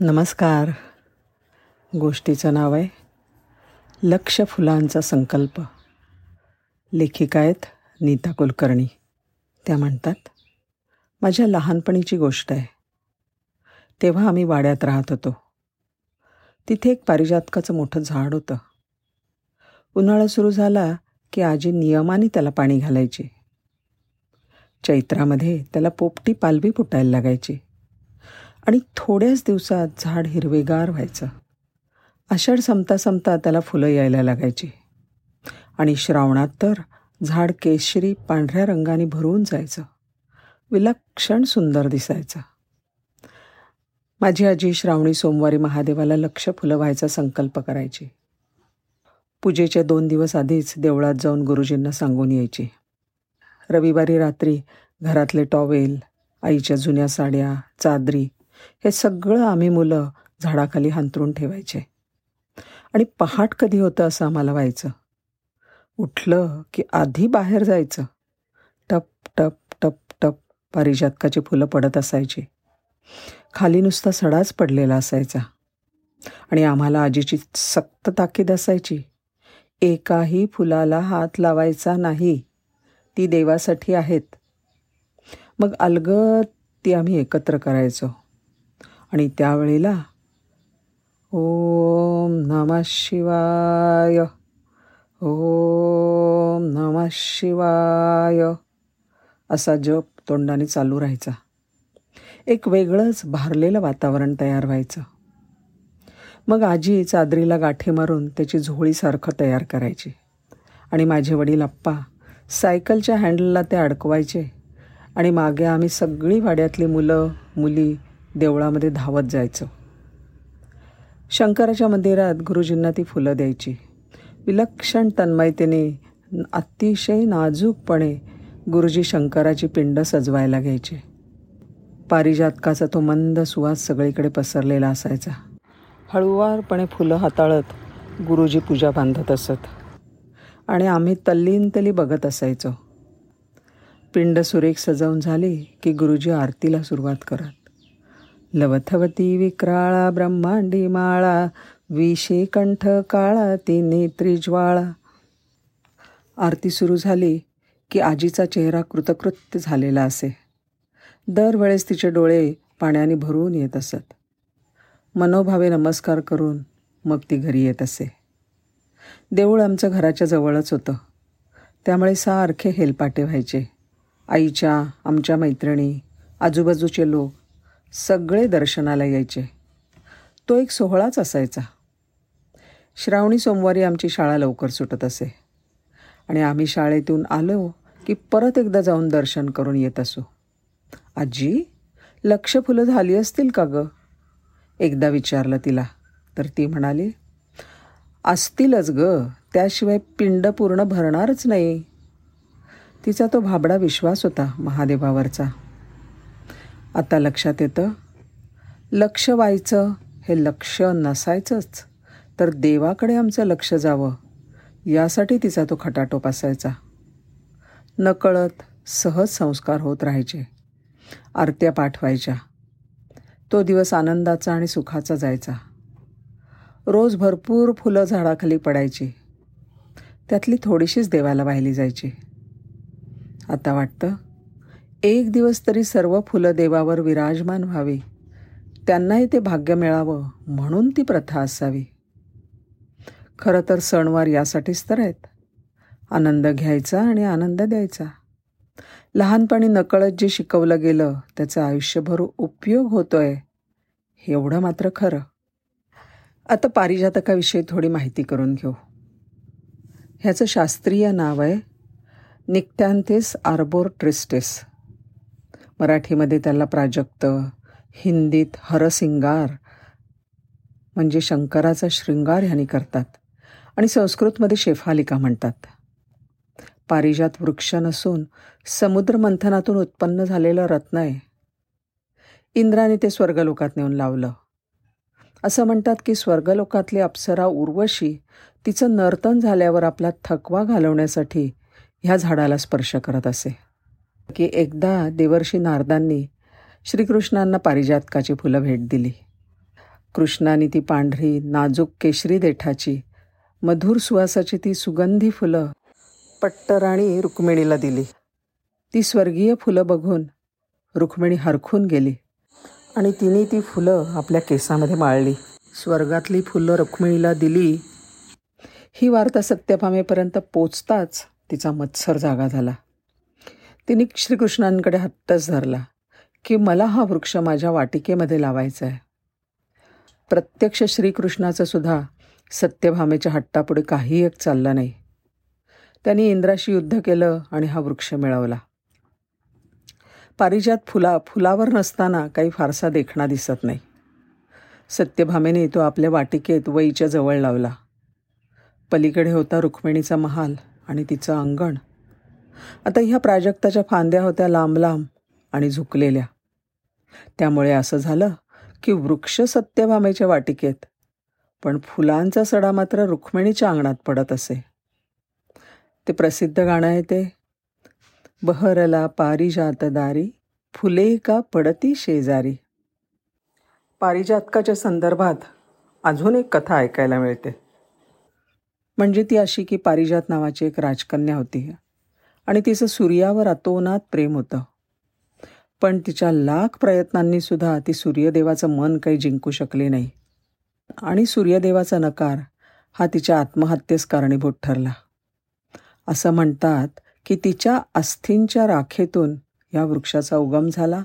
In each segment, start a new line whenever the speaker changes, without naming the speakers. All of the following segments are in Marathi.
नमस्कार. गोष्टीचं नाव आहे लक्ष फुलांचा संकल्प. लेखिका आहेत नीता कुलकर्णी. त्या म्हणतात माझ्या लहानपणीची गोष्ट आहे. तेव्हा आम्ही वाड्यात राहत होतो. तिथे एक पारिजातकाचं मोठं झाड होतं. उन्हाळा सुरू झाला की आजी नियमाने त्याला पाणी घालायची. चैत्रामध्ये त्याला पोपटी पालवी फुटायला लागायची. आणि थोड्याच दिवसात झाड हिरवेगार व्हायचं. आषाढ संपता संपता त्याला फुलं यायला लागायची. आणि श्रावणात तर झाड केशरी पांढऱ्या रंगाने भरून जायचं. विलक्षण सुंदर दिसायचं. माझी आजी श्रावणी सोमवारी महादेवाला लक्ष फुलं व्हायचा संकल्प करायची. पूजेच्या दोन दिवस आधीच देवळात जाऊन गुरुजींना सांगून यायची. रविवारी रात्री घरातले टॉवेल आईच्या जुन्या साड्या चादरी हे सगळं आम्ही मुलं झाडाखाली हांतरून ठेवायचे. आणि पहाट कधी होतं असं आम्हाला व्हायचं? उठलं की आधी बाहेर जायचं. टप टप टप टप पारिजातकाची फुलं पडत असायची. खाली नुसता सडाच पडलेला असायचा. आणि आम्हाला आजीची सक्त ताकीद असायची. एकाही फुलाला हात लावायचा नाही. ती देवासाठी आहेत. मग अलगद ती आम्ही एकत्र करायचो. आणि त्यावेळेला ओम नम शिवाय ओम नम शिवाय असा जप तोंडाने चालू राहायचा. एक वेगळंच भारलेलं वातावरण तयार व्हायचं. मग आजी चादरीला गाठी मारून त्याची झोळीसारखं तयार करायची. आणि माझे वडील आप्पा सायकलच्या हँडलला ते अडकवायचे आणि मागे आम्ही सगळी वाड्यातली मुलं मुली देवळामध्ये धावत जायचं. शंकराच्या मंदिरात गुरुजींना ती फुलं द्यायची. विलक्षण तन्मयतेने अतिशय नाजूकपणे गुरुजी शंकराची पिंड सजवायला घ्यायचे. पारिजातकाचा तो मंद सुवास सगळीकडे पसरलेला असायचा. हळुवारपणे फुलं हाताळत गुरुजी पूजा बांधत असत. आणि आम्ही तल्लीनतली बघत असायचो. पिंड सुरेख सजवून झाली की गुरुजी आरतीला सुरुवात करत. लवथवती विक्राळा ब्रह्मांडी माळा विषे कंठ काळा ती नेत्रिज्वाळा आरती सुरू झाली की आजीचा चेहरा कृतकृत्य झालेला असे. दरवेळेस तिचे डोळे पाण्याने भरून येत असत. मनोभावे नमस्कार करून मग ती घरी येत असे. देऊळ आमचं घराच्या जवळच होतं. त्यामुळे सारखे हेलपाटे व्हायचे. आईच्या आमच्या मैत्रिणी आजूबाजूचे लोक सगळे दर्शनाला यायचे. तो एक सोहळाच असायचा. श्रावणी सोमवारी आमची शाळा लवकर सुटत असे. आणि आम्ही शाळेतून आलो की परत एकदा जाऊन दर्शन करून येत असू. आजी लक्ष फुलं झाली असतील का गं? एकदा विचारलं तिला. तर ती म्हणाली असतीलच ग. त्याशिवाय पिंड पूर्ण भरणारच नाही. तिचा तो भाबडा विश्वास होता महादेवावरचा. आता लक्षात येतं. लक्ष व्हायचं हे लक्ष नसायचंच. तर देवाकडे आमचं लक्ष जावं. यासाठी तिचा तो खटाटोप असायचा. नकळत सहज संस्कार होत राहायचे. आरत्या पाठवायच्या. तो दिवस आनंदाचा आणि सुखाचा जायचा. रोज भरपूर फुलं झाडाखाली पडायची. त्यातली थोडीशीच देवाला वाहिली जायची. आता वाटतं एक दिवस तरी सर्व फुलं देवावर विराजमान व्हावी. त्यांनाही ते भाग्य मिळावं म्हणून ती प्रथा असावी. खरं तर सणवार यासाठीच तर आहेत. आनंद घ्यायचा आणि आनंद द्यायचा. लहानपणी नकळत जे शिकवलं गेलं त्याचा आयुष्यभर उपयोग होतोय एवढं मात्र खरं. आता पारिजातकाविषयी थोडी माहिती करून घेऊ. ह्याचं शास्त्रीय नाव आहे निक्टॅन्थेस आर्बोर ट्रिस्टिस. मराठीमध्ये त्याला प्राजक्त हिंदीत हरसिंगार म्हणजे शंकराचा शृंगार ह्यानी करतात. आणि संस्कृतमध्ये शेफालिका म्हणतात. पारिजात वृक्ष नसून समुद्रमंथनातून उत्पन्न झालेलं रत्न आहे. इंद्राने ते स्वर्गलोकात नेऊन लावलं. असं म्हणतात की स्वर्गलोकातली अप्सरा उर्वशी तिचं नर्तन झाल्यावर आपला थकवा घालवण्यासाठी ह्या झाडाला स्पर्श करत असे. की एकदा देवर्षी नारदांनी श्रीकृष्णांना पारिजातकाची फुलं भेट दिली. कृष्णाने ती पांढरी नाजूक केशरी देठाची मधुर सुवासाची ती सुगंधी फुलं पट्टराणी रुक्मिणीला दिली. ती स्वर्गीय फुलं बघून रुक्मिणी हरखून गेली आणि तिने ती फुलं आपल्या केसामध्ये माळली. स्वर्गातली फुलं रुक्मिणीला दिली. ही वार्ता सत्यभामेपर्यंत पोचताच तिचा मत्सर जागा झाला. तिने श्रीकृष्णांकडे हत्तच धरला की मला हा वृक्ष माझ्या वाटिकेमध्ये लावायचा आहे प्रत्यक्ष श्रीकृष्णाचं सुद्धा सत्यभामेच्या हट्टापुढे काही एक चाललं नाही. त्यांनी इंद्राशी युद्ध केलं आणि हा वृक्ष मिळवला. पारिजात फुला फुलावर नसताना काही फारसा देखणा दिसत नाही. सत्यभामेने तो आपल्या वाटिकेत वईच्या जवळ लावला. पलीकडे होता रुक्मिणीचा महाल आणि तिचं अंगण. आता ह्या प्राजक्ताच्या फांद्या होत्या लांब लांब आणि झुकलेल्या. त्यामुळे असं झालं की वृक्ष सत्यभामेच्या वाटिकेत पण फुलांचा सडा मात्र रुक्मिणीच्या अंगणात पडत असे. ते प्रसिद्ध गाणं आहे ते. बहरला पारिजातदारी फुले का पडती शेजारी. पारिजातकाच्या संदर्भात अजून एक कथा ऐकायला मिळते. म्हणजे ती अशी की पारिजात नावाची एक राजकन्या होती. आणि तिचं सूर्यावर अतोनात प्रेम होतं. पण तिच्या लाख प्रयत्नांनी सुद्धा ती सूर्यदेवाचं मन काही जिंकू शकली नाही. आणि सूर्यदेवाचा नकार हा तिच्या आत्महत्येस कारणीभूत ठरला. असं म्हणतात की तिच्या अस्थींच्या राखेतून या वृक्षाचा उगम झाला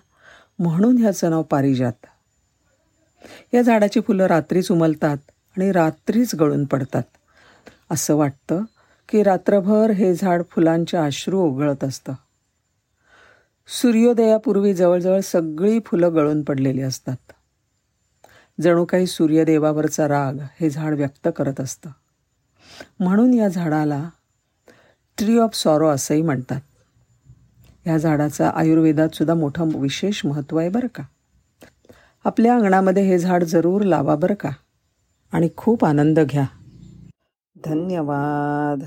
म्हणून ह्याचं नाव पारिजात. या झाडाची फुलं रात्रीच उमलतात आणि रात्रीच गळून पडतात. असं वाटतं की रात्रभर हे झाड फुलांचे अश्रू ओघळत असतं. सूर्योदयापूर्वी जवळजवळ सगळी फुलं गळून पडलेली असतात. जणू काही सूर्यदेवावरचा राग हे झाड व्यक्त करत असतं. म्हणून या झाडाला ट्री ऑफ सॉरो असंही म्हणतात. या झाडाचं आयुर्वेदात सुद्धा मोठं विशेष महत्त्व आहे बरं का. आपल्या अंगणामध्ये हे झाड जरूर लावा बरं का. आणि खूप आनंद घ्या. धन्यवाद.